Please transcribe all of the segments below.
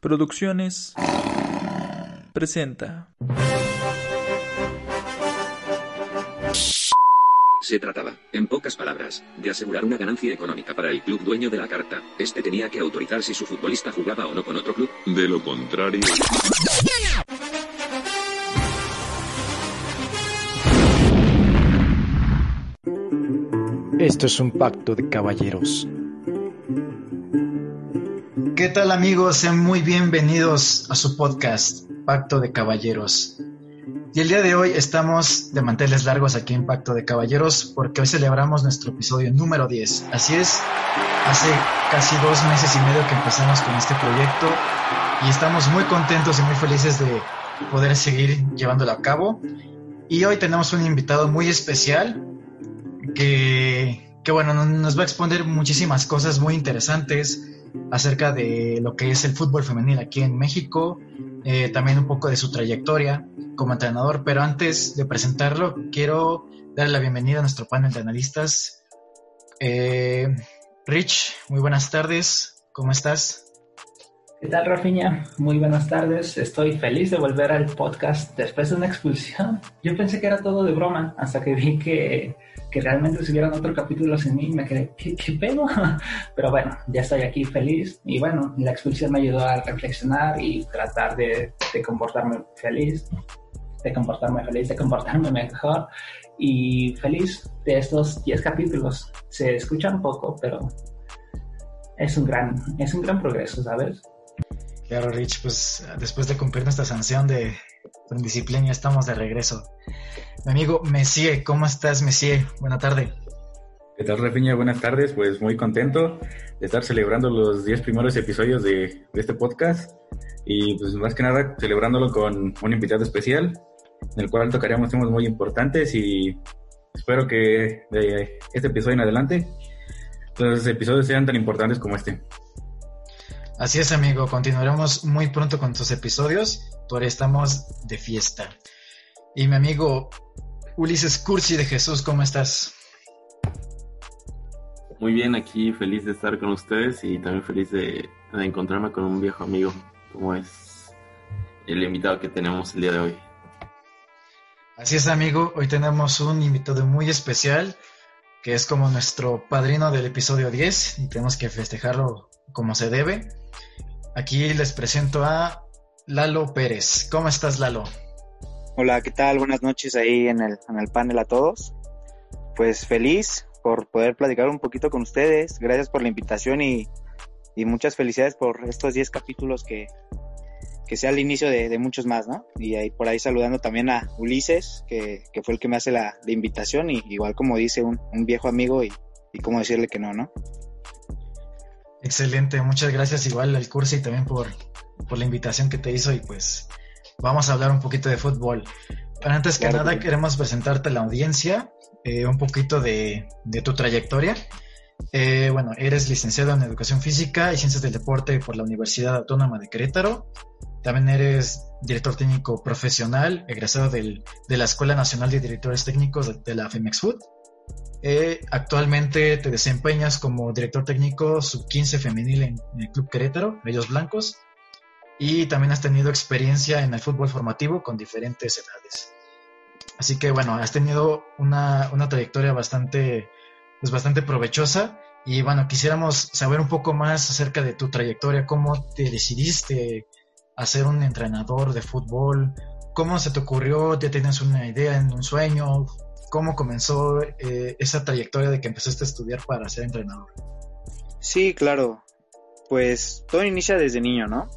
Producciones presenta. Se trataba, en pocas palabras, de asegurar una ganancia económica para el club dueño de la carta. Este tenía que autorizar si su futbolista jugaba o no con otro club. De lo contrario... Esto es un pacto de caballeros. ¿Qué tal amigos? Sean muy bienvenidos a su podcast, Pacto de Caballeros. Y el día de hoy estamos de manteles largos aquí en Pacto de Caballeros porque hoy celebramos nuestro episodio número 10. Así es, hace casi dos meses y medio que empezamos con este proyecto y estamos muy contentos y muy felices de poder seguir llevándolo a cabo. Y hoy tenemos un invitado muy especial que, que bueno, nos va a exponer muchísimas cosas muy interesantes acerca de lo que es el fútbol femenil aquí en México, eh, también un poco de su trayectoria como entrenador, pero antes de presentarlo, quiero darle la bienvenida a nuestro panel de analistas. Eh, Rich, muy buenas tardes, ¿cómo estás? ¿Qué tal, Rafiña? Muy buenas tardes. Estoy feliz de volver al podcast después de una expulsión. Yo pensé que era todo de broma hasta que vi que, que realmente subieron otro capítulo sin mí. Me quedé, ¿qué, qué pedo? Pero bueno, ya estoy aquí feliz. Y bueno, la expulsión me ayudó a reflexionar y tratar de, de comportarme feliz, de comportarme feliz, de comportarme mejor. Y feliz de estos 10 capítulos. Se escucha un poco, pero es un gran, es un gran progreso, ¿sabes? Claro, Rich, pues después de cumplir nuestra sanción de indisciplina, ya estamos de regreso. Mi amigo Messier, ¿cómo estás, Messier? Buena tarde. ¿Qué tal, Rafiña? Buenas tardes. Pues muy contento de estar celebrando los 10 primeros episodios de, de, este podcast y pues más que nada celebrándolo con un invitado especial en el cual tocaríamos temas muy importantes y espero que de este episodio en adelante los episodios sean tan importantes como este. Así es, amigo. Continuaremos muy pronto con tus episodios. Todavía estamos de fiesta. Y mi amigo Ulises Cursi de Jesús, ¿cómo estás? Muy bien, aquí feliz de estar con ustedes y también feliz de, de encontrarme con un viejo amigo, como es el invitado que tenemos el día de hoy. Así es, amigo. Hoy tenemos un invitado muy especial, que es como nuestro padrino del episodio 10, y tenemos que festejarlo como se debe. Aquí les presento a Lalo Pérez. ¿Cómo estás, Lalo? Hola, ¿qué tal? Buenas noches ahí en el, en el panel a todos. Pues feliz por poder platicar un poquito con ustedes. Gracias por la invitación y, y muchas felicidades por estos 10 capítulos que, que sea el inicio de, de, muchos más, ¿no? Y ahí por ahí saludando también a Ulises, que, que fue el que me hace la, la invitación, y igual como dice un, un viejo amigo, y, y cómo decirle que no, ¿no? Excelente, muchas gracias igual al curso y también por, por la invitación que te hizo y pues vamos a hablar un poquito de fútbol. Pero antes que claro, nada queremos presentarte a la audiencia eh, un poquito de, de tu trayectoria. Eh, bueno, eres licenciado en Educación Física y Ciencias del Deporte por la Universidad Autónoma de Querétaro. También eres director técnico profesional, egresado del, de la Escuela Nacional de Directores Técnicos de, de la FEMEX Food. Eh, actualmente te desempeñas como director técnico sub-15 femenil en, en, el Club Querétaro, Bellos Blancos, y también has tenido experiencia en el fútbol formativo con diferentes edades. Así que bueno, has tenido una, una trayectoria bastante, pues bastante provechosa y bueno, quisiéramos saber un poco más acerca de tu trayectoria, cómo te decidiste a ser un entrenador de fútbol, cómo se te ocurrió, ya tienes una idea, un sueño, cómo comenzó eh, esa trayectoria de que empezaste a estudiar para ser entrenador. Sí, claro. Pues todo inicia desde niño, ¿no?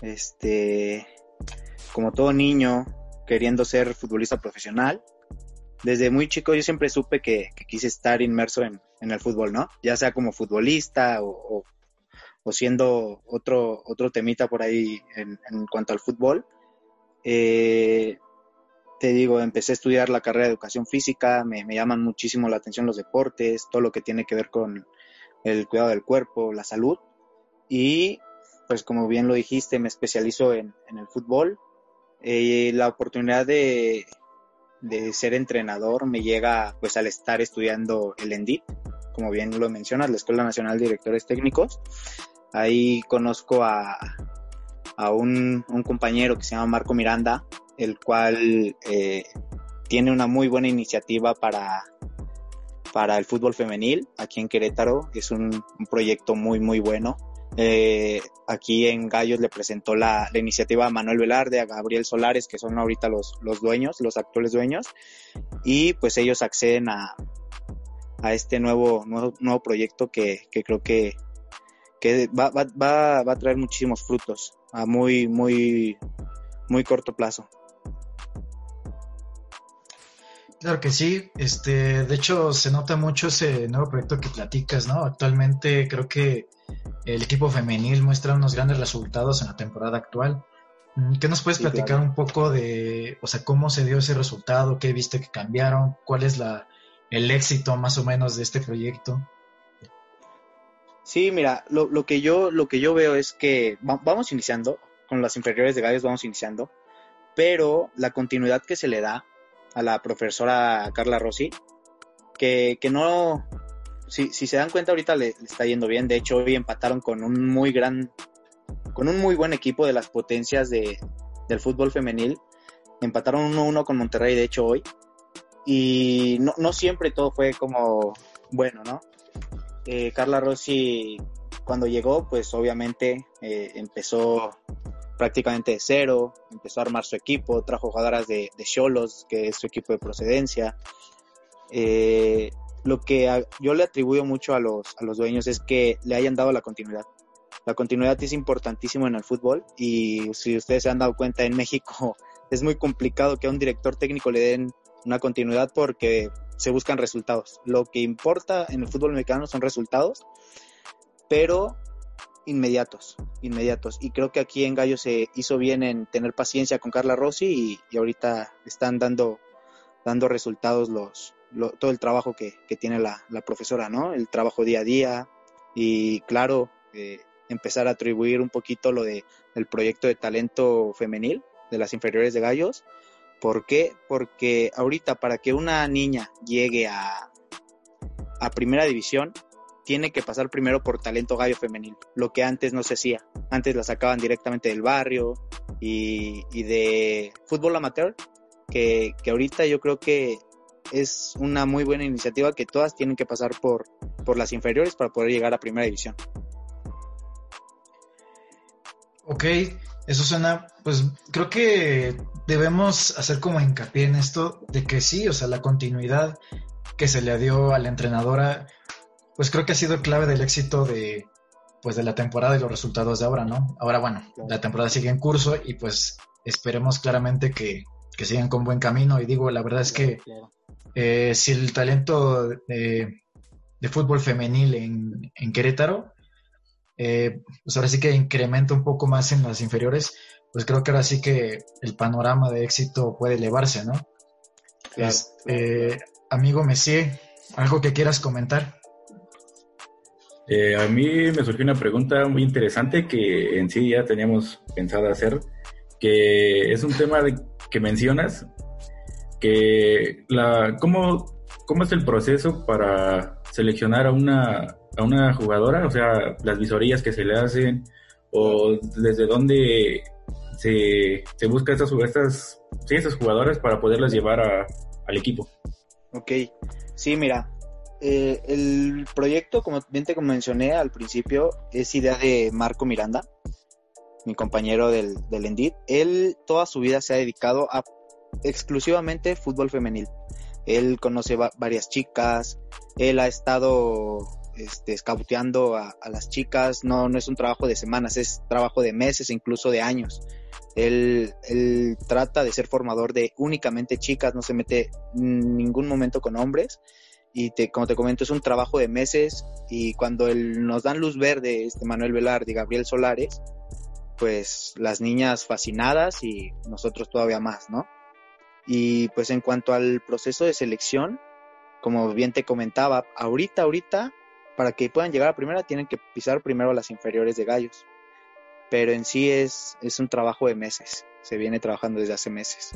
Este, como todo niño, queriendo ser futbolista profesional. Desde muy chico yo siempre supe que, quise estar inmerso en, en, el fútbol, ¿no? Ya sea como futbolista o, o siendo otro, otro temita por ahí en, en cuanto al fútbol, eh, te digo, empecé a estudiar la carrera de educación física, me, me, llaman muchísimo la atención los deportes, todo lo que tiene que ver con el cuidado del cuerpo, la salud. Y pues como bien lo dijiste, me especializo en, en el fútbol. Eh, la oportunidad de, de, ser entrenador me llega pues al estar estudiando el ENDIT, como bien lo mencionas, la Escuela Nacional de Directores Técnicos. Ahí conozco a, a un, un compañero que se llama Marco Miranda, el cual eh, tiene una muy buena iniciativa para, para el fútbol femenil aquí en Querétaro. Es un, proyecto muy, muy bueno. Eh, aquí en Gallos le presentó la, la, iniciativa a Manuel Velarde, a Gabriel Solares, que son ahorita los, los dueños, los actuales dueños, y pues ellos acceden a, a este nuevo, nuevo, nuevo proyecto que, que creo que, que va, va, va, va a traer muchísimos frutos a muy, muy, muy corto plazo. Claro que sí, este, de hecho se nota mucho ese nuevo proyecto que platicas, ¿no? Actualmente creo que el equipo femenil muestra unos grandes resultados en la temporada actual. ¿Qué nos puedes sí, platicar claro. un poco de, o sea, cómo se dio ese resultado, qué viste que cambiaron, cuál es la, el éxito más o menos de este proyecto? Sí, mira, lo, lo que yo, lo que yo veo es que va, vamos iniciando con las inferiores de Gallos, vamos iniciando, pero la continuidad que se le da a la profesora Carla Rossi, que, que no, si, si, se dan cuenta ahorita le, le, está yendo bien, de hecho hoy empataron con un muy gran, con un muy buen equipo de las potencias de, del fútbol femenil, empataron 1-1 con Monterrey de hecho hoy, y no, no siempre todo fue como bueno, ¿no? Eh, Carla Rossi cuando llegó, pues obviamente eh, empezó prácticamente de cero, empezó a armar su equipo, trajo jugadoras de Cholos, que es su equipo de procedencia. Eh, lo que yo le atribuyo mucho a los, a los dueños es que le hayan dado la continuidad. La continuidad es importantísimo en el fútbol y si ustedes se han dado cuenta en México es muy complicado que a un director técnico le den una continuidad porque se buscan resultados. Lo que importa en el fútbol mexicano son resultados, pero inmediatos, inmediatos. Y creo que aquí en Gallo se hizo bien en tener paciencia con Carla Rossi y, y ahorita están dando, dando resultados los, lo, todo el trabajo que, que tiene la, la, profesora, ¿no? El trabajo día a día y claro, eh, empezar a atribuir un poquito lo de el proyecto de talento femenil de las inferiores de Gallos. ¿Por qué? Porque ahorita para que una niña llegue a, a primera división, tiene que pasar primero por talento gallo femenil, lo que antes no se hacía. Antes la sacaban directamente del barrio y, de fútbol amateur, que, que, ahorita yo creo que es una muy buena iniciativa que todas tienen que pasar por, por las inferiores para poder llegar a primera división. Ok, eso suena, pues creo que debemos hacer como hincapié en esto de que sí, o sea, la continuidad que se le dio a la entrenadora pues creo que ha sido clave del éxito de, pues de la temporada y los resultados de ahora, ¿no? Ahora, bueno, la temporada sigue en curso y pues esperemos claramente que, que sigan con buen camino. Y digo, la verdad es que eh, si el talento de, de fútbol femenil en, en Querétaro, eh, pues ahora sí que incrementa un poco más en las inferiores, pues creo que ahora sí que el panorama de éxito puede elevarse, ¿no? Claro. Es, eh, amigo Messier, ¿algo que quieras comentar? Eh, a mí me surgió una pregunta muy interesante que en sí ya teníamos pensado hacer, que es un tema de, que mencionas, que la, ¿cómo, ¿cómo es el proceso para seleccionar a una, a una jugadora? O sea, las visorías que se le hacen, o desde dónde se, busca estas, estas, sí, estas jugadoras para poderlas llevar a, al equipo. Ok, sí, mira, eh, el proyecto, como bien te mencioné al principio, es idea de Marco Miranda, mi compañero del, del Endit. Él toda su vida se ha dedicado a exclusivamente fútbol femenil. Él conoce va varias chicas, él ha estado este, escabuteando a, a, las chicas, no, no es un trabajo de semanas, es trabajo de meses, incluso de años. Él, él trata de ser formador de únicamente chicas, no se mete en ningún momento con hombres y como te comento, es un trabajo de meses y cuando el, nos dan luz verde, este Manuel Velarde y Gabriel Solares, pues las niñas fascinadas y nosotros todavía más, ¿no? Y pues en cuanto al proceso de selección, como bien te comentaba, ahorita, ahorita, para que puedan llegar a primera tienen que pisar primero las inferiores de gallos. Pero en sí es, es un trabajo de meses, se viene trabajando desde hace meses.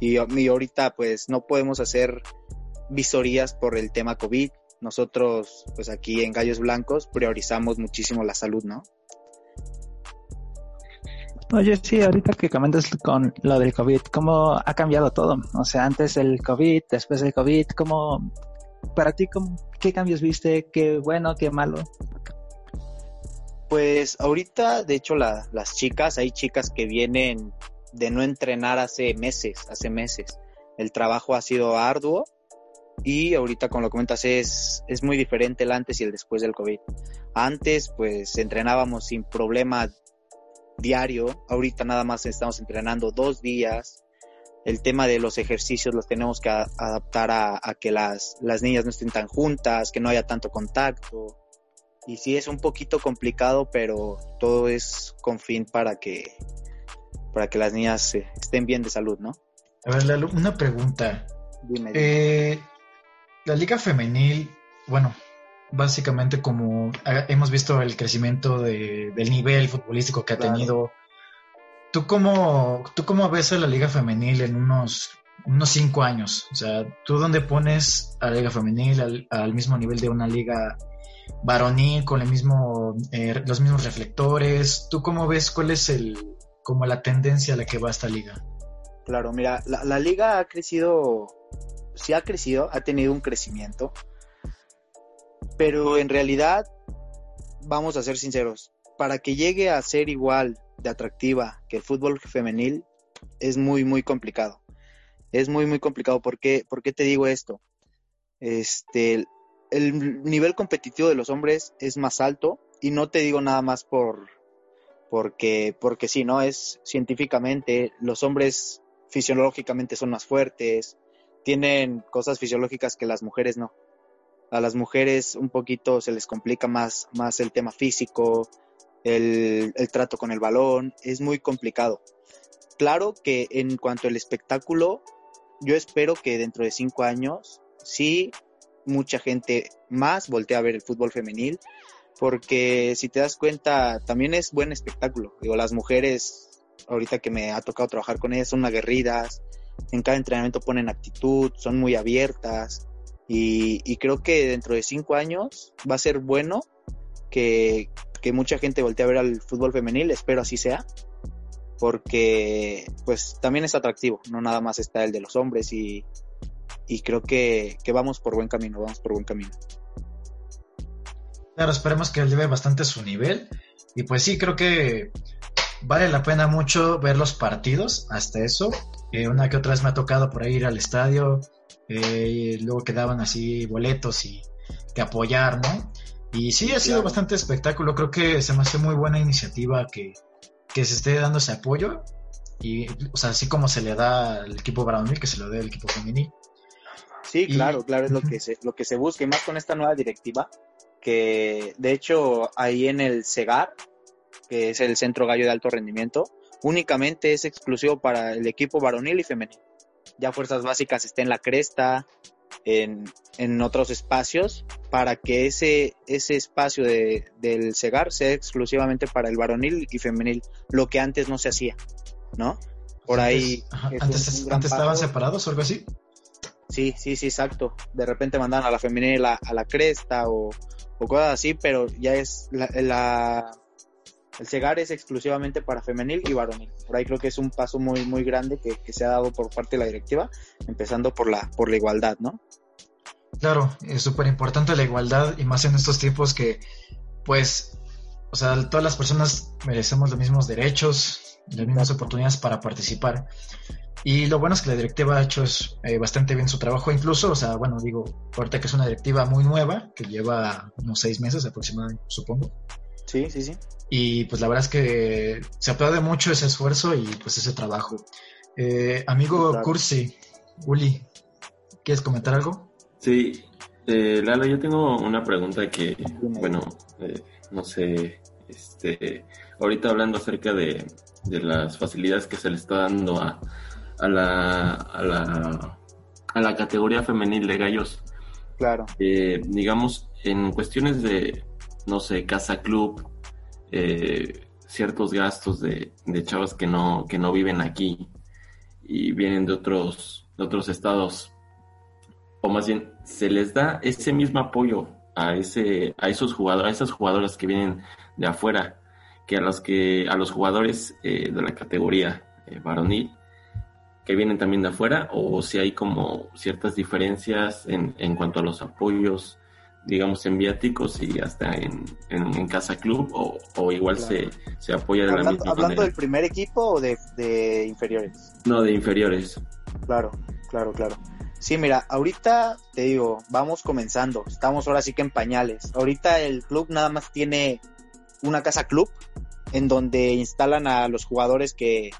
Y, y ahorita pues no podemos hacer visorías por el tema COVID. Nosotros pues aquí en Gallos Blancos priorizamos muchísimo la salud, ¿no? Oye, sí, ahorita que comentas con lo del COVID, ¿cómo ha cambiado todo? O sea, antes el COVID, después del COVID, ¿cómo, para ti, cómo, qué cambios viste? ¿Qué bueno, qué malo? Pues ahorita, de hecho, la, las chicas, hay chicas que vienen de no entrenar hace meses, hace meses. El trabajo ha sido arduo y ahorita, como lo comentas, es, es muy diferente el antes y el después del COVID. Antes, pues entrenábamos sin problema diario. Ahorita nada más estamos entrenando dos días. El tema de los ejercicios los tenemos que adaptar a, que las, las niñas no estén tan juntas, que no haya tanto contacto. Y sí es un poquito complicado, pero todo es con fin para que, para que las niñas estén bien de salud, ¿no? A ver, Lalo, una pregunta. Dime, dime. Eh, la liga femenil, bueno, básicamente como hemos visto el crecimiento de, del nivel futbolístico que ha Claro. tenido. ¿Tú cómo, ¿Tú cómo ves a la liga femenil en unos, unos cinco años? O sea, ¿tú dónde pones a la liga femenil al, al mismo nivel de una liga varonil con el mismo, eh, los mismos reflectores? ¿Tú cómo ves cuál es el, como la tendencia a la que va esta liga? Claro, mira, la, la liga ha crecido, sí ha crecido, ha tenido un crecimiento, pero en realidad, vamos a ser sinceros, para que llegue a ser igual de atractiva que el fútbol femenil, es muy, muy complicado. Es muy, muy complicado. ¿Por qué, ¿Por qué te digo esto? Este, el nivel competitivo de los hombres es más alto y no te digo nada más por porque porque sí, no es científicamente los hombres fisiológicamente son más fuertes, tienen cosas fisiológicas que las mujeres no. A las mujeres un poquito se les complica más, más el tema físico, el, el trato con el balón, es muy complicado. Claro que en cuanto al espectáculo, yo espero que dentro de cinco años sí mucha gente más voltea a ver el fútbol femenil, porque si te das cuenta, también es buen espectáculo. Digo, las mujeres, ahorita que me ha tocado trabajar con ellas, son aguerridas, en cada entrenamiento ponen actitud, son muy abiertas, y, y creo que dentro de cinco años va a ser bueno que, que mucha gente voltee a ver al fútbol femenil, espero así sea, porque pues también es atractivo, no nada más está el de los hombres y, y creo que, que vamos por buen camino, vamos por buen camino. Claro, esperemos que eleve bastante su nivel. Y pues sí, creo que vale la pena mucho ver los partidos, hasta eso. Eh, una que otra vez me ha tocado por ahí ir al estadio, eh, y luego quedaban así boletos y que apoyar, ¿no? Y sí, ha sido bastante espectáculo. Creo que se me hace muy buena iniciativa que, que se esté dando ese apoyo. Y, o sea, así como se le da al equipo varonil, que se lo dé al equipo femenil. Sí, Y- claro, claro, es lo que se, lo que se busca, y más con esta nueva directiva, que de hecho ahí en el CEGAR, que es el Centro Gallo de Alto Rendimiento, únicamente es exclusivo para el equipo varonil y femenil. Ya Fuerzas Básicas está en la cresta, en, en otros espacios, para que ese, ese espacio de, del CEGAR sea exclusivamente para el varonil y femenil, lo que antes no se hacía, ¿no? Por ahí... Antes, ajá, antes, estaban separados o algo así. Sí, sí, sí, exacto. De repente mandan a la femenil a, a la cresta o, o cosas así, pero ya es la, la- el cegar es exclusivamente para femenil y varonil. Por ahí creo que es un paso muy muy grande que, que se ha dado por parte de la directiva, empezando por la por la igualdad, ¿no? Claro, es súper importante la igualdad y más en estos tiempos que, pues, o sea, todas las personas merecemos los mismos derechos, las mismas oportunidades para participar. Y lo bueno es que la directiva ha hecho es, eh, bastante bien su trabajo, incluso, o sea, bueno, digo, ahorita que es una directiva muy nueva, que lleva unos seis meses aproximadamente, supongo. Sí, sí, sí. Y pues la verdad es que se aplaude mucho ese esfuerzo y pues ese trabajo. Eh, amigo Claro. Cursi, Uli, ¿quieres comentar algo? Sí, Eh, Lalo, yo tengo una pregunta que, bueno, eh, no sé, este, ahorita hablando acerca de, de las facilidades que se le está dando a, a, la, a, la, a la categoría femenil de gallos. Claro. Eh, digamos, en cuestiones de, no sé, casa club, eh, ciertos gastos de, de chavas que no, que no viven aquí y vienen de otros, de otros estados, o más bien, se les da ese mismo apoyo a ese, a esos jugadores, a esas jugadoras que vienen de afuera, que a los que, a los jugadores eh, de la categoría eh, varonil, que vienen también de afuera, o si hay como ciertas diferencias en, en cuanto a los apoyos, digamos, en viáticos y hasta en, en, en casa club, o, o igual Claro. se, se apoya de la Hablando, misma hablando manera. del primer equipo o de, de inferiores. No, de inferiores. Claro, claro, claro. Sí, mira, ahorita te digo, vamos comenzando. Estamos ahora sí que en pañales. Ahorita el club nada más tiene una casa club en donde instalan a los jugadores que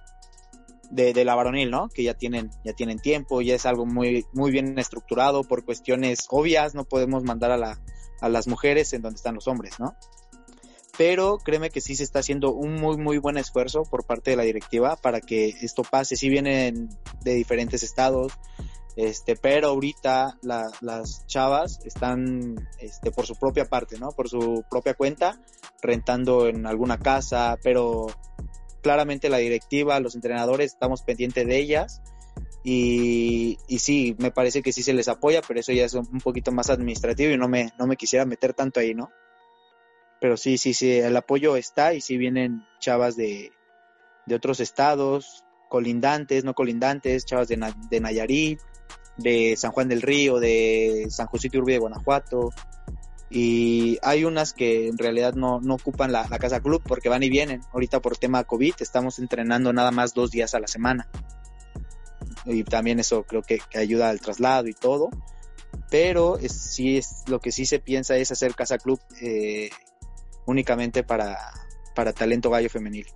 de, la varonil, ¿no? Que ya tienen, ya tienen tiempo, ya es algo muy, muy bien estructurado por cuestiones obvias. No podemos mandar a, la, a las mujeres en donde están los hombres, ¿no? Pero créeme que sí se está haciendo un muy, muy buen esfuerzo por parte de la directiva para que esto pase. Sí vienen de diferentes estados, este, pero ahorita la- las chavas están este, por su propia parte, ¿no? Por su propia cuenta, rentando en alguna casa, pero claramente la directiva, los entrenadores, estamos pendientes de ellas. Y, y sí, me parece que sí se les apoya, pero eso ya es un poquito más administrativo y no me, no me quisiera meter tanto ahí, ¿no? Pero sí, sí, sí, el apoyo está y sí vienen chavas de, de otros estados, colindantes, no colindantes, chavas de, Na- de Nayarit, de San Juan del Río, de San José Urbi de Guanajuato. Y hay unas que en realidad no, no ocupan la, casa club porque van y vienen. Ahorita por tema COVID estamos entrenando nada más dos días a la semana. Y también eso creo que, ayuda al traslado y todo. Pero sí es, lo que sí se piensa es hacer casa club eh, únicamente para, para talento gallo femenil.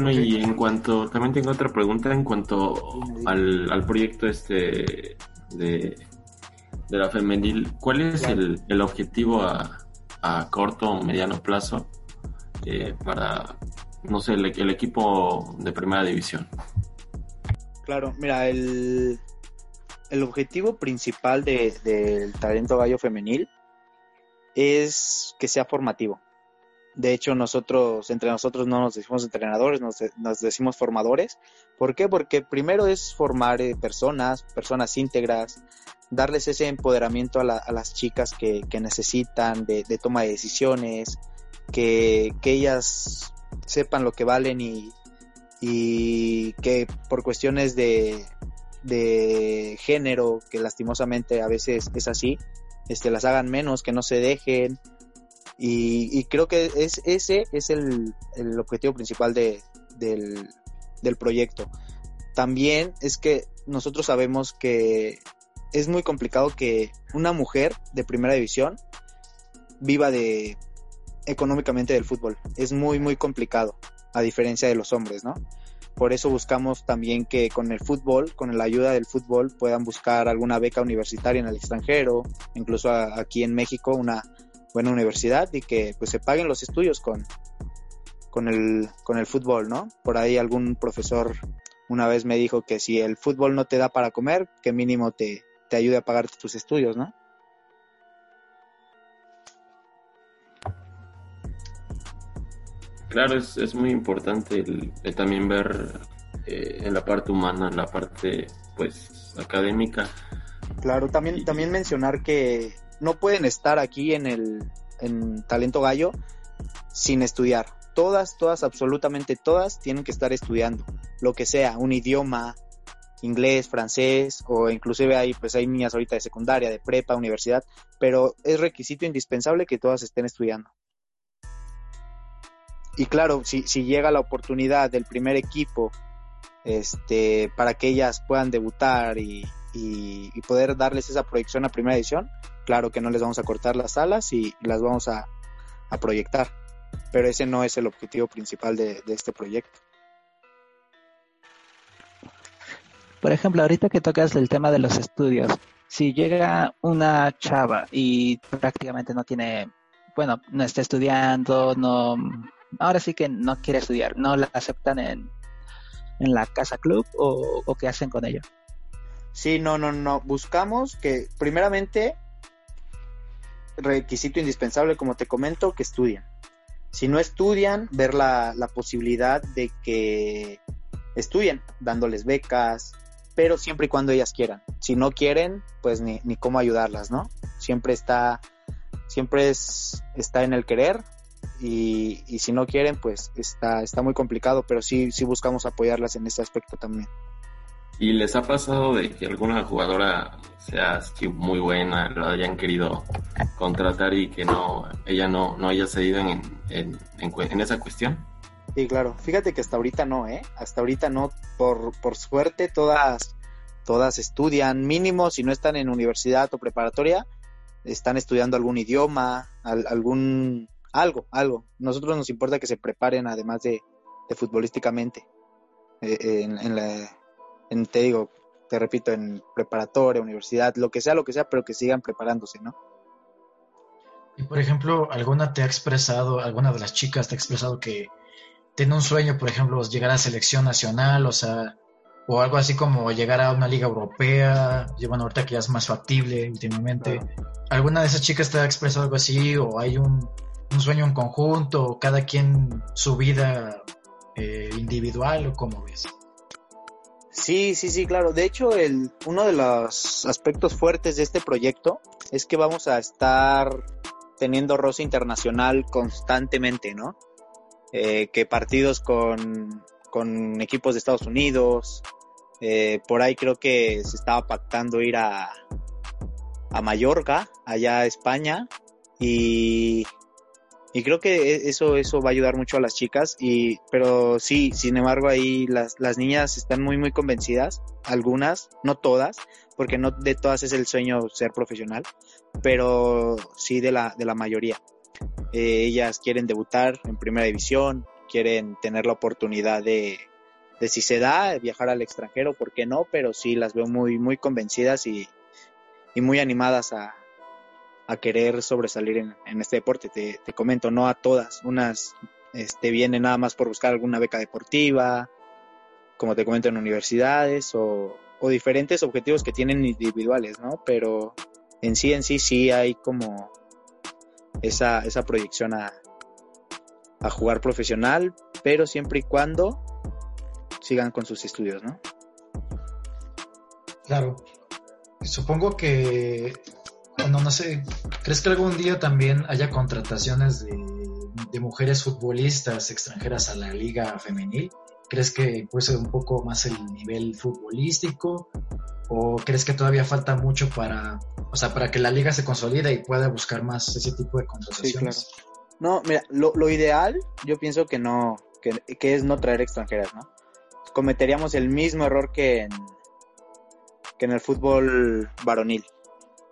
Bueno, y en cuanto, también tengo otra pregunta en cuanto al, al proyecto este de, de la femenil. ¿Cuál es el, el objetivo a, a corto o mediano plazo eh, para, no sé, el, el equipo de primera división? Claro, mira, el, el objetivo principal de- del talento gallo femenil es que sea formativo. De hecho, nosotros, entre nosotros no nos decimos entrenadores, nos, nos decimos formadores. ¿Por qué? Porque primero es formar eh, personas, personas íntegras, darles ese empoderamiento a, la- a las chicas que, que necesitan de, de toma de decisiones, que, que ellas sepan lo que valen y, y que por cuestiones de, de género, que lastimosamente a veces es así, este, las hagan menos, que no se dejen. Y, y creo que es, ese es el, el objetivo principal de, del, del proyecto. También es que nosotros sabemos que es muy complicado que una mujer de primera división viva de económicamente del fútbol. Es muy, muy complicado, a diferencia de los hombres, ¿no? Por eso buscamos también que con el fútbol, con la ayuda del fútbol, puedan buscar alguna beca universitaria en el extranjero, incluso aquí en México una buena universidad y que pues se paguen los estudios con, con, el, con el fútbol, ¿no? Por ahí algún profesor una vez me dijo que si el fútbol no te da para comer, que mínimo te, te ayude a pagar tus estudios, ¿no? Claro, es, es muy importante el, el también ver eh, en la parte humana, en la parte pues académica. Claro, también, también mencionar que no pueden estar aquí en el en Talento Gallo sin estudiar. Todas, todas, absolutamente todas tienen que estar estudiando, lo que sea, un idioma, inglés, francés, o inclusive hay, pues hay niñas ahorita de secundaria, de prepa, universidad, pero es requisito indispensable que todas estén estudiando. Y claro, si, si llega la oportunidad del primer equipo, este, para que ellas puedan debutar y, y, y poder darles esa proyección a primera edición, claro que no les vamos a cortar las alas y las vamos a, a proyectar. pero ese no es el objetivo principal de, de este proyecto. Por ejemplo, ahorita que tocas el tema de los estudios, si llega una chava y prácticamente no tiene, bueno, no está estudiando, no, ahora sí que no quiere estudiar, no la aceptan en, en la casa club o, o qué hacen con ella. Sí, no, no, no. Buscamos que, primeramente, requisito indispensable, como te comento, que estudien. Si no estudian, ver la, la posibilidad de que estudien, dándoles becas, pero siempre y cuando ellas quieran. Si no quieren, pues ni, ni cómo ayudarlas, ¿no? Siempre está, siempre es, está en el querer y, y si no quieren, pues está, está muy complicado, pero sí, sí buscamos apoyarlas en ese aspecto también. ¿Y les ha pasado de que alguna jugadora sea así muy buena, lo hayan querido contratar y que no ella no, no haya cedido en, en, en, en esa cuestión? Sí, claro. Fíjate que hasta ahorita no, ¿eh? Hasta ahorita no. Por, por suerte todas, todas estudian mínimo, si no están en universidad o preparatoria, están estudiando algún idioma, al- algún algo, algo. Nosotros nos importa que se preparen además de, de futbolísticamente. Eh, en la, en, te digo, te repito, en preparatoria, universidad, lo que sea, lo que sea, pero que sigan preparándose, ¿no? Y por ejemplo, ¿alguna te ha expresado, alguna de las chicas te ha expresado que tiene un sueño, por ejemplo, llegar a selección nacional, o sea, o algo así como llegar a una liga europea, bueno, ahorita que ya es más factible últimamente. ¿Alguna de esas chicas te ha expresado algo así, o hay un, un sueño en conjunto, o cada quien su vida eh, individual, o cómo ves? Sí, sí, sí, claro. De hecho, el, uno de los aspectos fuertes de este proyecto es que vamos a estar teniendo roce internacional constantemente, ¿no? Eh, que partidos con, con equipos de Estados Unidos, eh, por ahí creo que se estaba pactando ir a, a Mallorca, allá a España, y, y creo que e- eso, eso va a ayudar mucho a las chicas, y, pero sí, sin embargo ahí las, las niñas están muy muy convencidas, algunas, no todas, porque no de todas es el sueño ser profesional, pero sí de la, de la mayoría. Eh, ellas quieren debutar en primera división, quieren tener la oportunidad de, de si se da, viajar al extranjero, ¿por qué no? Pero sí las veo muy, muy convencidas y, y muy animadas a, a querer sobresalir en, en este deporte. Te, te comento, no a todas, unas este, vienen nada más por buscar alguna beca deportiva, como te comento en universidades o, o diferentes objetivos que tienen individuales, ¿no? Pero en sí, en sí, sí hay como esa, esa proyección a, a jugar profesional, pero siempre y cuando sigan con sus estudios, ¿no? Claro. Supongo que, bueno, no sé, ¿crees que algún día también haya contrataciones de, de mujeres futbolistas extranjeras a la liga femenil? ¿Crees que impulse un poco más el nivel futbolístico? ¿O crees que todavía falta mucho para, o sea, para que la liga se consolide y pueda buscar más ese tipo de contrataciones? No, mira, lo, lo ideal, yo pienso que no, que, que es no traer extranjeras, ¿no? Cometeríamos el mismo error que en, que en el fútbol varonil.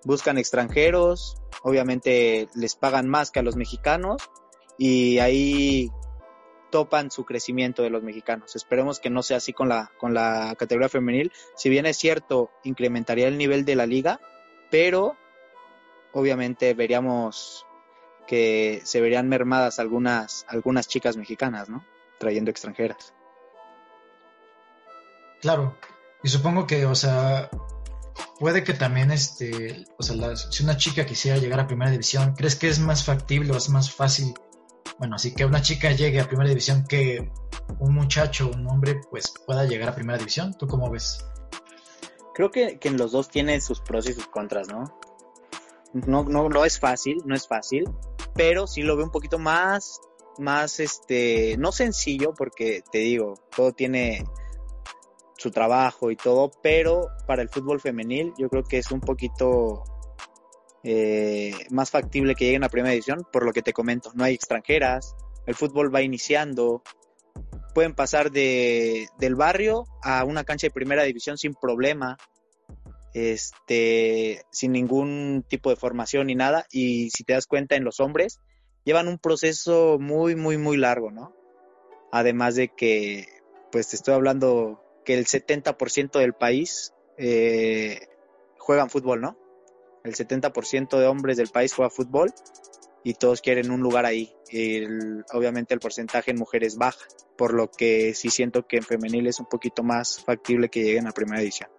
Buscan extranjeros, obviamente les pagan más que a los mexicanos y ahí topan su crecimiento de los mexicanos. Esperemos que no sea así con la, con la categoría femenil. Si bien es cierto, incrementaría el nivel de la liga, pero obviamente veríamos que se verían mermadas algunas, algunas chicas mexicanas, ¿no? Trayendo extranjeras. Claro. Y supongo que, o sea, puede que también, este, o sea, si una chica quisiera llegar a primera división, ¿crees que es más factible o es más fácil? Bueno, así que una chica llegue a primera división que un muchacho, un hombre, pues pueda llegar a primera división. ¿Tú cómo ves? Creo que, que en los dos tiene sus pros y sus contras, ¿no? No, no, no es fácil, no es fácil, pero sí lo veo un poquito más, más, este, no sencillo, porque te digo, todo tiene su trabajo y todo, pero para el fútbol femenil yo creo que es un poquito eh, más factible que lleguen a primera división, por lo que te comento, no hay extranjeras, el fútbol va iniciando, pueden pasar de, del barrio a una cancha de primera división sin problema, este, sin ningún tipo de formación ni nada, y si te das cuenta en los hombres, llevan un proceso muy, muy, muy largo, ¿no? Además de que, pues te estoy hablando que el 70% del país eh, juegan fútbol, ¿no? El 70% de hombres del país juega fútbol y todos quieren un lugar ahí. El- obviamente el porcentaje en mujeres baja, por lo que sí siento que en femenil es un poquito más factible que lleguen a primera edición.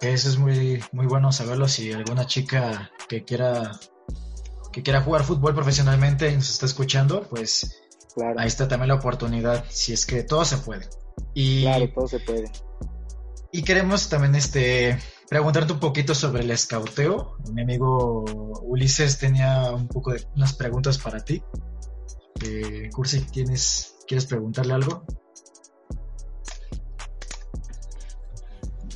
Eso es muy, muy bueno saberlo. Si alguna chica que quiera que quiera jugar fútbol profesionalmente y nos está escuchando, pues Claro, ahí está también la oportunidad, si es que todo se puede. Y, claro, todo se puede. y queremos también este preguntarte un poquito sobre el escauteo. Mi amigo Ulises tenía un poco de unas preguntas para ti. Eh, Cursi, ¿tienes, ¿quieres preguntarle algo?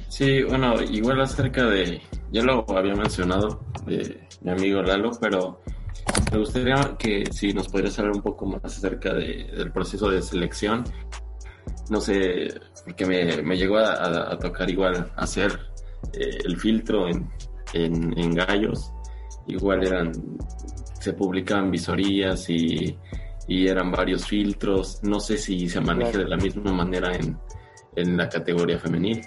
Sí, bueno, igual acerca de, ya lo había mencionado de mi amigo Lalo, pero me gustaría que si nos podrías hablar un poco más acerca de- del proceso de selección. No sé, porque me, me llegó a, a- a tocar igual hacer eh, el filtro en, en, en gallos. Igual eran, se publicaban visorías y, y eran varios filtros. No sé si se maneja de la misma manera en, en la categoría femenil.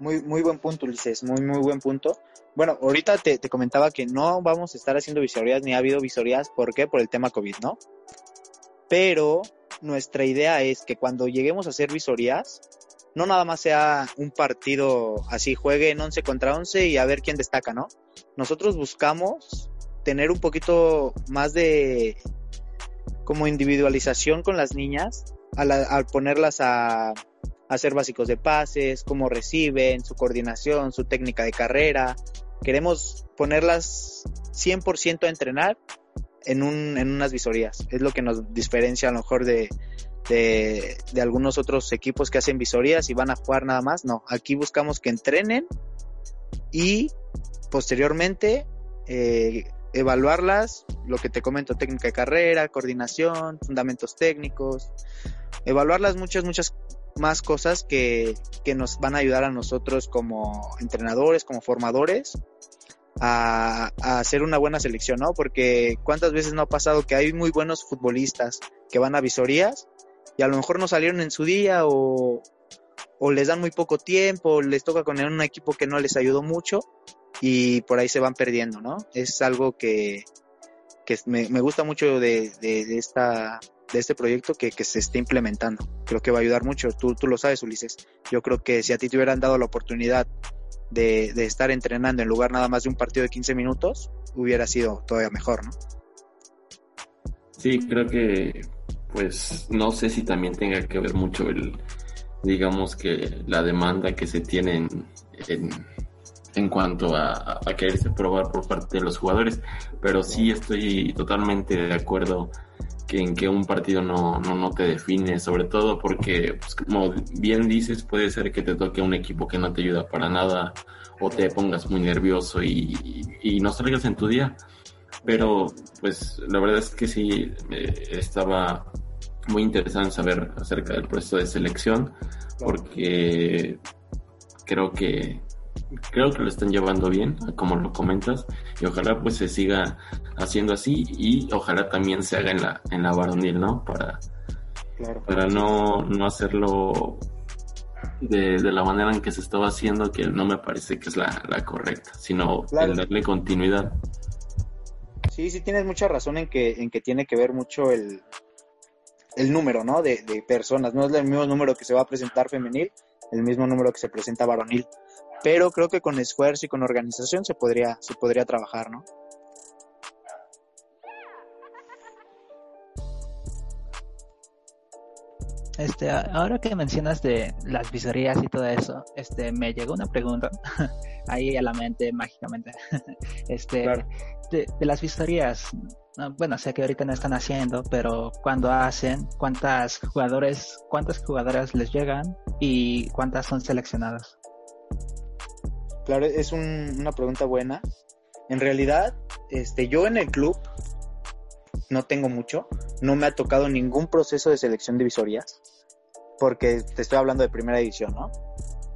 Muy, muy buen punto, Ulises, muy, muy buen punto. Bueno, ahorita te, comentaba que no vamos a estar haciendo visorías ni ha habido visorías, ¿por qué? Por el tema COVID, ¿no? Pero nuestra idea es que cuando lleguemos a hacer visorías, no nada más sea un partido así, jueguen 11 contra 11 y a ver quién destaca, ¿no? Nosotros buscamos tener un poquito más de como individualización con las niñas al, al ponerlas a, hacer básicos de pases, cómo reciben, su coordinación, su técnica de carrera. Queremos ponerlas 100% a entrenar en, un, en unas visorías. Es lo que nos diferencia a lo mejor de, de, algunos otros equipos que hacen visorías y van a jugar nada más. No, aquí buscamos que entrenen y posteriormente eh, evaluarlas, lo que te comento, técnica de carrera, coordinación, fundamentos técnicos, evaluarlas muchas, muchas más cosas que, que nos van a ayudar a nosotros como entrenadores, como formadores, a, hacer una buena selección, ¿no? Porque cuántas veces no ha pasado que hay muy buenos futbolistas que van a visorías y a lo mejor no salieron en su día o, o les dan muy poco tiempo, les toca con un equipo que no les ayudó mucho y por ahí se van perdiendo, ¿no? Es algo que, que me, me gusta mucho de, de esta de este proyecto que, que, se esté implementando. Creo que va a ayudar mucho. Tú, tú lo sabes, Ulises. Yo creo que si a ti te hubieran dado la oportunidad de, de, estar entrenando en lugar nada más de un partido de 15 minutos, hubiera sido todavía mejor, ¿no? Sí, creo que, pues, no sé si también tenga que ver mucho el, digamos que la demanda que se tiene en, en, cuanto a, a quererse probar por parte de los jugadores, pero sí estoy totalmente de acuerdo en que un partido no, no, no te define, sobre todo porque, pues, como bien dices, puede ser que te toque un equipo que no te ayuda para nada o te pongas muy nervioso y, y, no salgas en tu día. Pero, pues, la verdad es que sí, estaba muy interesante saber acerca del proceso de selección porque creo que creo que lo están llevando bien, como lo comentas, y ojalá pues se siga haciendo así y ojalá también se haga en la, en la varonil, ¿no? Para, claro. para no, no hacerlo de, de, la manera en que se estaba haciendo, que no me parece que es la, la correcta, sino claro. el darle continuidad. Sí, sí tienes mucha razón en que, en que tiene que ver mucho el, el número, ¿no? De, de personas. No es el mismo número que se va a presentar femenil, el mismo número que se presenta varonil pero creo que con esfuerzo y con organización se podría, se podría trabajar, ¿no? Este, ahora que mencionas de las visorías y todo eso, este, me llegó una pregunta ahí a la mente mágicamente. este, claro. de, de, las visorías, bueno, sé que ahorita no están haciendo, pero cuando hacen, ¿cuántas jugadores, cuántas jugadoras les llegan y cuántas son seleccionadas? Claro, es un, una pregunta buena. En realidad, este, yo en el club no tengo mucho, no me ha tocado ningún proceso de selección de visorías, porque te estoy hablando de primera edición, ¿no?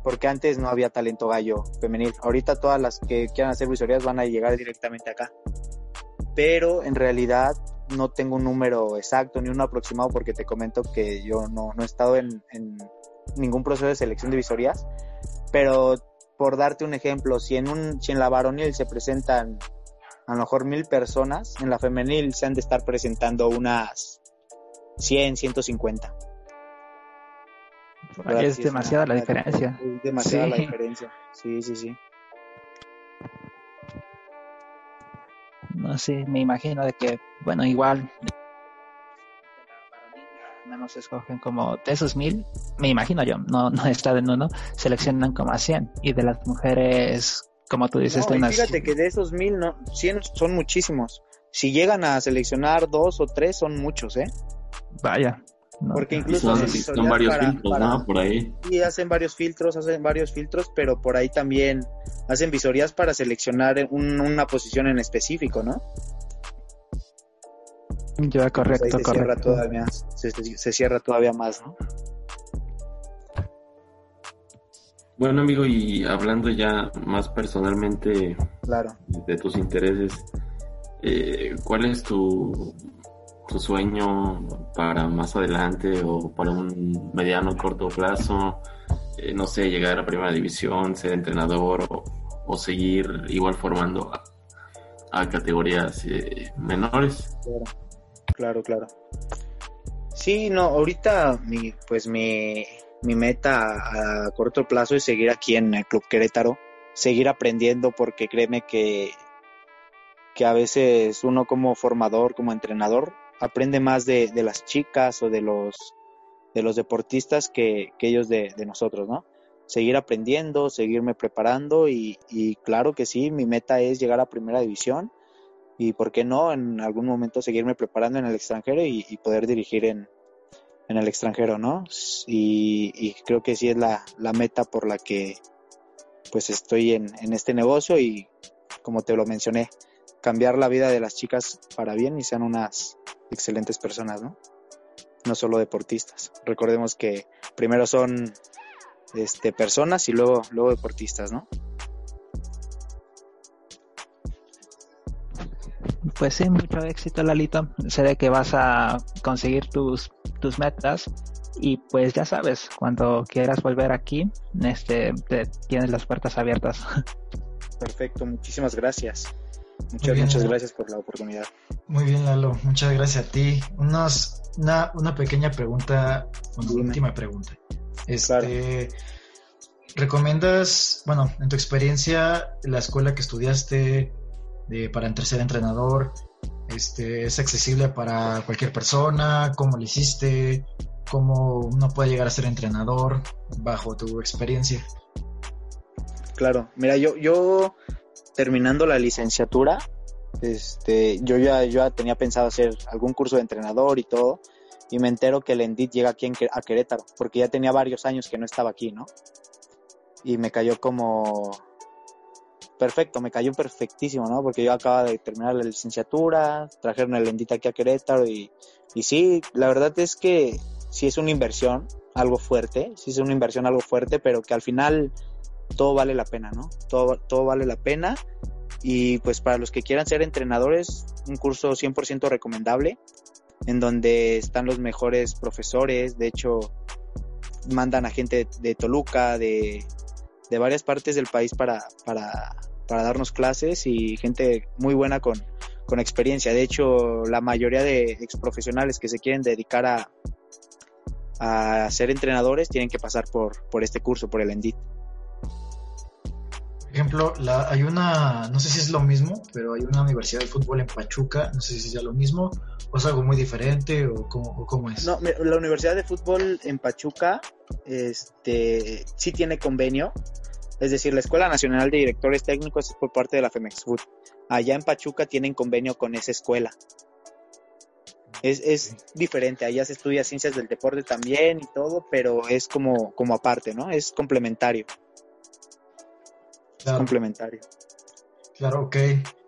Porque antes no había talento gallo femenil. Ahorita todas las que quieran hacer visorías van a llegar directamente acá. pero en realidad no tengo un número exacto ni un aproximado porque te comento que yo no, no he estado en, en ningún proceso de selección de visorías, pero por darte un ejemplo, si en, un, si en la varonil se presentan a lo mejor mil personas, en la femenil se han de estar presentando unas 100, 150. Es demasiada la diferencia. Es demasiada la diferencia. Sí, sí, sí. No sé, me imagino de que, bueno, igual menos escogen como de esos mil, me imagino yo, no, no estado en uno, seleccionan como a 100 y de las mujeres, como tú dices, No, unas fíjate que de esos mil, no, 100 son muchísimos. Si llegan a seleccionar dos o tres, son muchos, ¿eh? Vaya. no, Porque incluso son, varios para- filtros, para- ¿no? Por ahí. Y hacen varios filtros, hacen varios filtros, pero por ahí también hacen visorías para seleccionar un- una posición en específico, ¿no? Yo Pues correcto, ahí se cierra todavía, se, se- se cierra todavía más, ¿no? Bueno, amigo, y hablando ya más personalmente Claro. de tus intereses, eh, ¿cuál es tu, tu sueño para más adelante o para un mediano corto plazo? Eh, no sé, llegar a primera división, ser entrenador o, o seguir igual formando a, a categorías eh, menores. Claro, claro, claro. Sí, no, ahorita mi, pues mi, mi meta a corto plazo es seguir aquí en el Club Querétaro, seguir aprendiendo porque créeme que, que a veces uno como formador, como entrenador, aprende más de, de las chicas o de los, de los deportistas que, que ellos de, de nosotros, ¿no? Seguir aprendiendo, seguirme preparando y, y claro que sí, mi meta es llegar a primera división y por qué no en algún momento seguirme preparando en el extranjero y, poder dirigir en, en el extranjero, ¿no? Y, y creo que sí es la, la meta por la que pues estoy en, en este negocio y como te lo mencioné, cambiar la vida de las chicas para bien y sean unas excelentes personas, ¿no? No solo deportistas. Recordemos que primero son este, personas y luego, luego deportistas, ¿no? Pues sí, mucho éxito, Lalito. Sé de que vas a conseguir tus, tus metas y pues ya sabes, cuando quieras volver aquí, este, te tienes las puertas abiertas. Perfecto, muchísimas gracias. Muchas, bien, muchas gracias por la oportunidad. Muy bien, Lalo. Muchas gracias a ti. Unos, una, una pequeña pregunta, una Dime. última pregunta. Este, ¿recomiendas, bueno, en tu experiencia, la escuela que estudiaste de, para ser entrenador, este, es accesible para cualquier persona? ¿Cómo lo hiciste? ¿Cómo uno puede llegar a ser entrenador bajo tu experiencia? Claro, mira, yo, yo terminando la licenciatura, este, yo ya, yo ya tenía pensado hacer algún curso de entrenador y todo, y me entero que el Endit llega aquí en a Querétaro, porque ya tenía varios años que no estaba aquí, ¿no? Y me cayó como perfecto, me cayó perfectísimo, ¿no? Porque yo acababa de terminar la licenciatura, trajeron el Endit aquí a Querétaro y, y sí, la verdad es que sí es una inversión, algo fuerte, sí es una inversión algo fuerte, pero que al final todo vale la pena, ¿no? Todo, todo vale la pena. Y pues para los que quieran ser entrenadores, un curso 100% recomendable, en donde están los mejores profesores. De hecho, mandan a gente de Toluca, de, de varias partes del país para, para, para darnos clases y gente muy buena con, con experiencia. De hecho, la mayoría de exprofesionales que se quieren dedicar a, a ser entrenadores tienen que pasar por, por este curso, por el ENDIT. Por ejemplo, la, hay una, no sé si es lo mismo, pero hay una universidad de fútbol en Pachuca, no sé si es lo mismo, o es algo muy diferente, o cómo, o cómo es. No, la Universidad de Fútbol en Pachuca este, sí tiene convenio. Es decir, la Escuela Nacional de Directores Técnicos es por parte de la Femex Food. Allá en Pachuca tienen convenio con esa escuela. Es, es diferente, allá se estudia ciencias del deporte también y todo, pero es como, como aparte, ¿no? Es complementario. Es complementario. Claro, ok.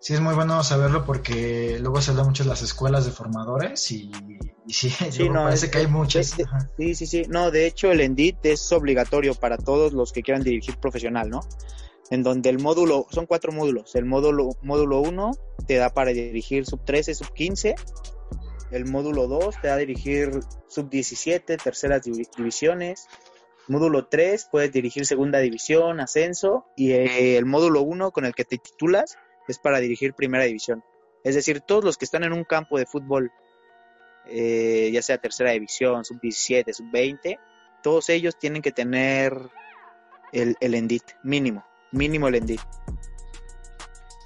Sí, es muy bueno saberlo porque luego se mucho de las escuelas de formadores y, y sí, no, parece es- que hay muchas. de-. Sí, sí, sí. No, de hecho el ENDIT es obligatorio para todos los que quieran dirigir profesional, ¿no? en donde el módulo, son cuatro módulos, el módulo, módulo 1 te da para dirigir sub 13, sub 15, el módulo 2 te da a dirigir sub 17, terceras divisiones, módulo 3 puedes dirigir segunda división, ascenso, y eh, el módulo 1 con el que te titulas es para dirigir primera división. Es decir, todos los que están en un campo de fútbol, eh, ya sea tercera división, sub 17, sub 20, todos ellos tienen que tener el, el ENDIT mínimo, mínimo el ENDIT.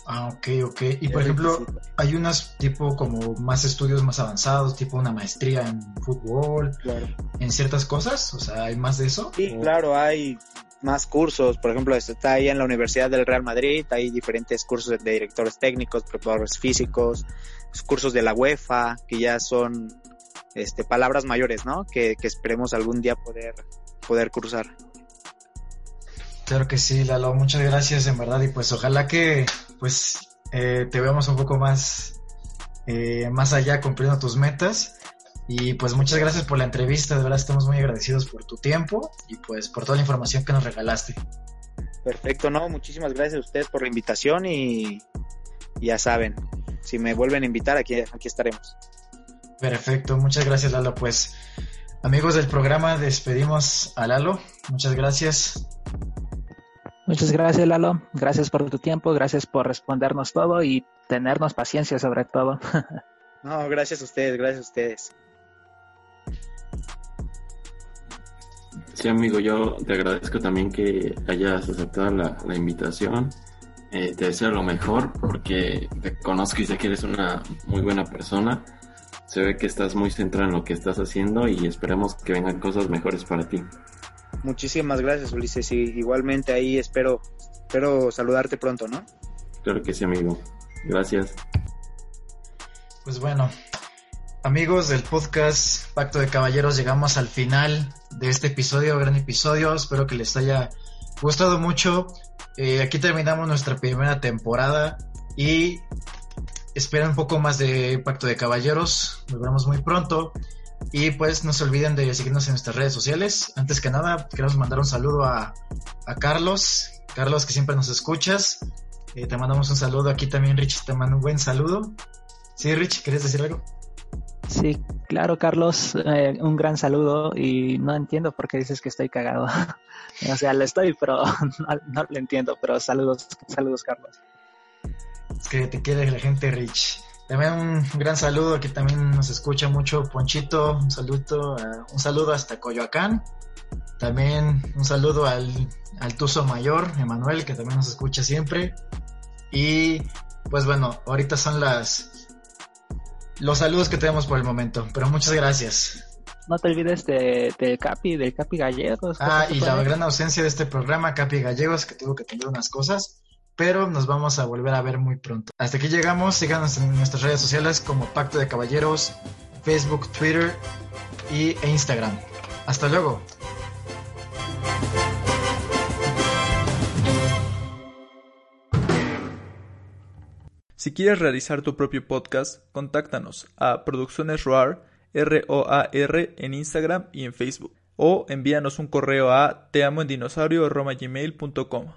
Ah, ok, ok. Y por ejemplo, hay unas tipo como más estudios más avanzados, tipo una maestría en fútbol, en ciertas cosas, o sea, ¿hay más de eso? Sí, claro, hay más cursos, por ejemplo, está ahí en la Universidad del Real Madrid, hay diferentes cursos de directores técnicos, preparadores físicos, cursos de la UEFA, que ya son este, palabras mayores, ¿no? Que, que esperemos algún día poder, poder cursar. Claro que sí, Lalo, muchas gracias en verdad y pues ojalá que pues eh, te veamos un poco más, eh, más allá cumpliendo tus metas y pues muchas gracias por la entrevista, de verdad estamos muy agradecidos por tu tiempo y pues por toda la información que nos regalaste. Perfecto, no, muchísimas gracias a ustedes por la invitación y ya saben, si me vuelven a invitar aquí, aquí estaremos. Perfecto, muchas gracias Lalo, pues amigos del programa despedimos a Lalo, muchas gracias. Muchas gracias, Lalo. Gracias por tu tiempo, gracias por respondernos todo y tenernos paciencia sobre todo. no, gracias a ustedes, gracias a ustedes. Sí, amigo, yo te agradezco también que hayas aceptado la, invitación. Eh, te deseo lo mejor porque te conozco y sé que eres una muy buena persona. Se ve que estás muy centrado en lo que estás haciendo y esperemos que vengan cosas mejores para ti. Muchísimas gracias, Ulises. Y igualmente ahí espero, espero saludarte pronto, ¿no? Claro que sí, amigo. Gracias. Pues bueno, amigos del podcast Pacto de Caballeros, llegamos al final de este episodio, gran episodio. Espero que les haya gustado mucho. Eh, aquí terminamos nuestra primera temporada y esperen un poco más de Pacto de Caballeros. Nos vemos muy pronto. Y pues no se olviden de seguirnos en nuestras redes sociales. Antes que nada, queremos mandar un saludo a, Carlos. Carlos, que siempre nos escuchas. Eh, te mandamos un saludo aquí también, Rich. Te mando un buen saludo. Sí, Rich, ¿quieres decir algo? Sí, claro, Carlos. Eh, un gran saludo. Y no entiendo por qué dices que estoy cagado. o sea, lo estoy, pero no, lo entiendo. Pero saludos, saludos, Carlos. Es que te quiere la gente, Rich. También un gran saludo, aquí también nos escucha mucho Ponchito, un saludo, un saludo hasta Coyoacán. También un saludo al, al Tuzo Mayor, Emanuel, que también nos escucha siempre. Y pues bueno, ahorita son las los saludos que tenemos por el momento, pero muchas gracias. No te olvides de, de Capi, del Capi Gallegos. Ah, y la gran ausencia de este programa, Capi Gallegos, que tuvo que tener unas cosas pero nos vamos a volver a ver muy pronto. Hasta aquí llegamos, síganos en nuestras redes sociales como Pacto de Caballeros, Facebook, Twitter y, e Instagram. Hasta luego. Si quieres realizar tu propio podcast, contáctanos a Producciones ROAR, R-O-A-R, en Instagram y en Facebook. O envíanos un correo a teamoendinosaurio.com.